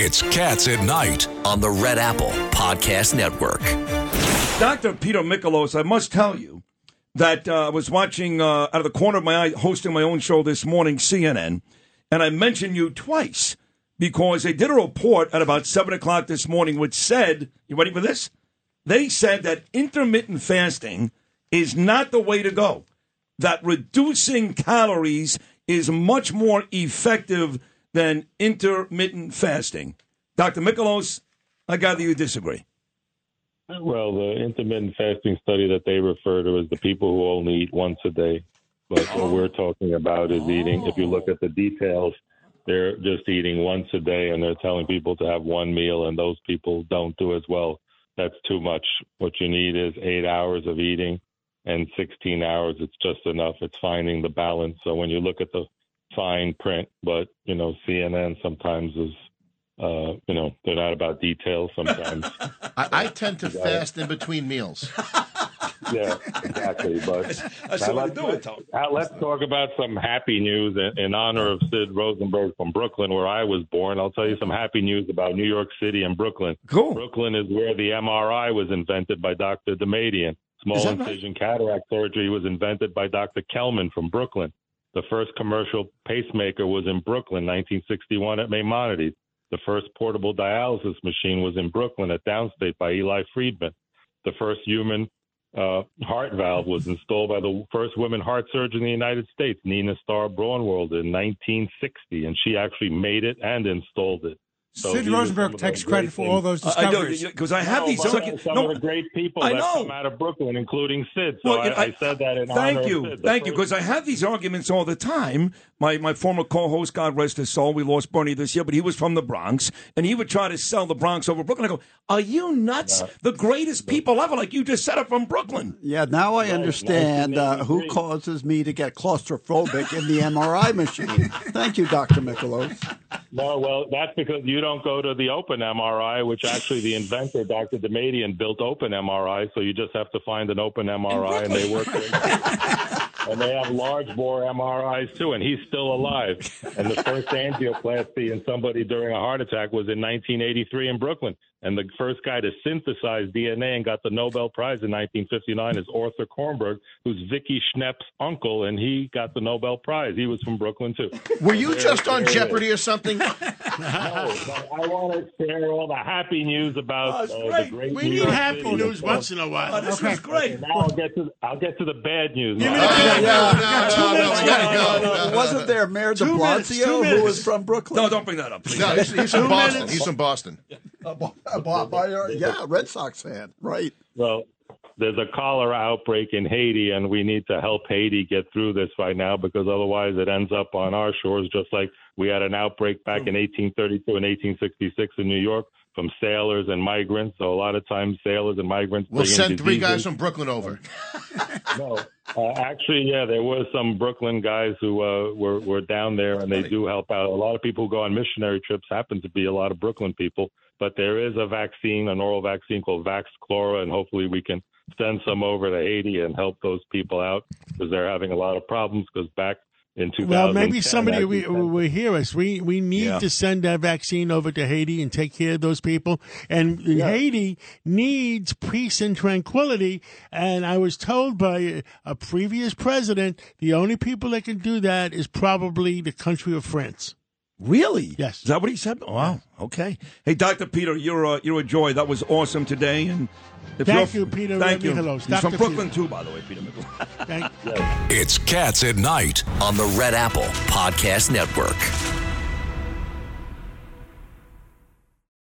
It's Cats at Night on the Red Apple Podcast Network. Dr. Peter Mikolos, I must tell you that uh, I was watching uh, out of the corner of my eye, hosting my own show this morning, CNN, and I mentioned you twice because they did a report at about 7 o'clock this morning which said, you ready for this? They said that intermittent fasting is not the way to go, that reducing calories is much more effective than intermittent fasting. Dr. Mikolos, I gather you disagree. Well, the intermittent fasting study that they refer to is the people who only eat once a day. But what oh. we're talking about is eating, if you look at the details, they're just eating once a day and they're telling people to have one meal, and those people don't do as well. That's too much. What you need is eight hours of eating and 16 hours. It's just enough. It's finding the balance. So when you look at the fine print, but, you know, CNN sometimes is uh, you know, they're not about details sometimes. I, I tend to fast in between meals. yeah, exactly. But That's now let's, do it, Tom. now let's talk about some happy news in, in honor of Sid Rosenberg from Brooklyn, where I was born. I'll tell you some happy news about New York City and Brooklyn. Cool. Brooklyn is where the MRI was invented by Dr. Damadian. Small Is that right? incision cataract surgery was invented by Dr. Kelman from Brooklyn. The first commercial pacemaker was in Brooklyn, 1961 at Maimonides. The first portable dialysis machine was in Brooklyn at Downstate by Eli Friedman. The first human uh, heart valve was installed by the first woman heart surgeon in the United States, Nina Starr Braunwald, in 1960, and she actually made it and installed it. So Sid these are some Rosenberg takes great credit for things. all those I I discoveries. because I have No, these. but argu- some no, of the great people I that know. come out of Brooklyn, including Sid. So Well, I, I said that in thank honor you, of Sid. Thank you, because I have these arguments all the time. My my former co-host, God rest his soul, we lost Bernie this year, but he was from the Bronx, and he would try to sell the Bronx over Brooklyn. I go, are you nuts? The greatest people ever, like you just said, are from Brooklyn. Yeah, now I understand uh, who causes me to get claustrophobic in the MRI machine. Thank you, Dr. Mikolos. No, well, that's because you don't go to the open MRI, which actually the inventor, Dr. Damadian, built open MRI. So you just have to find an open MRI, and they work. and they have large bore MRIs too, and he's still alive. And the first angioplasty in somebody during a heart attack was in 1983 in Brooklyn. And the first guy to synthesize DNA and got the Nobel Prize in 1959 is Arthur Kornberg, who's Vicky Schneps' uncle, and he got the Nobel Prize. He was from Brooklyn too. Were you There- just on there it is. Jeopardy or something? No, but I want to share all the happy news about that's uh, great. the great. we New need York happy City. news once in a Oh, while. this was great. Now I'll get to I'll get to the bad news. Give me the bad news. no, Got no, no, minutes we gotta left. go. No, Wasn't there Mayor de Two minutes, Blasio two who was from Brooklyn? No, don't bring that up, please. No, he's, he's from Boston. minutes. He's from Boston. Uh, Bo- uh, Bo- Bo- yeah, Red Sox fan, right? Well, there's a cholera outbreak in Haiti, and we need to help Haiti get through this right now because otherwise it ends up on our shores, just like we had an outbreak back in 1832 and 1866 in New York from sailors and migrants. So a lot of times sailors and migrants We'll bring in send three guys from Brooklyn over. No, uh, actually, yeah, there were some Brooklyn guys who uh, were were down there, and they do help out. A lot of people who go on missionary trips happen to be a lot of Brooklyn people. But there is a vaccine, an oral vaccine called Vaxchora, and hopefully we can send some over to Haiti and help those people out because they're having a lot of problems. Because back in 2010, Well, maybe somebody we, will hear us. We we need Yeah. to send that vaccine over to Haiti and take care of those people. And Haiti needs peace and tranquility. And I was told by a, a previous president, the only people that can do that is probably the country of France. Really? Yes. Is that what he said? Oh, wow. Okay. Hey, Dr. Peter, you're a, you're a joy. That was awesome today. And if Thank you're- you, Peter Thank you. Michaelos. He's from Dr. Brooklyn too, by the way, Peter Michaelos. Thank It's Cats at Night on the Red Apple Podcast Network.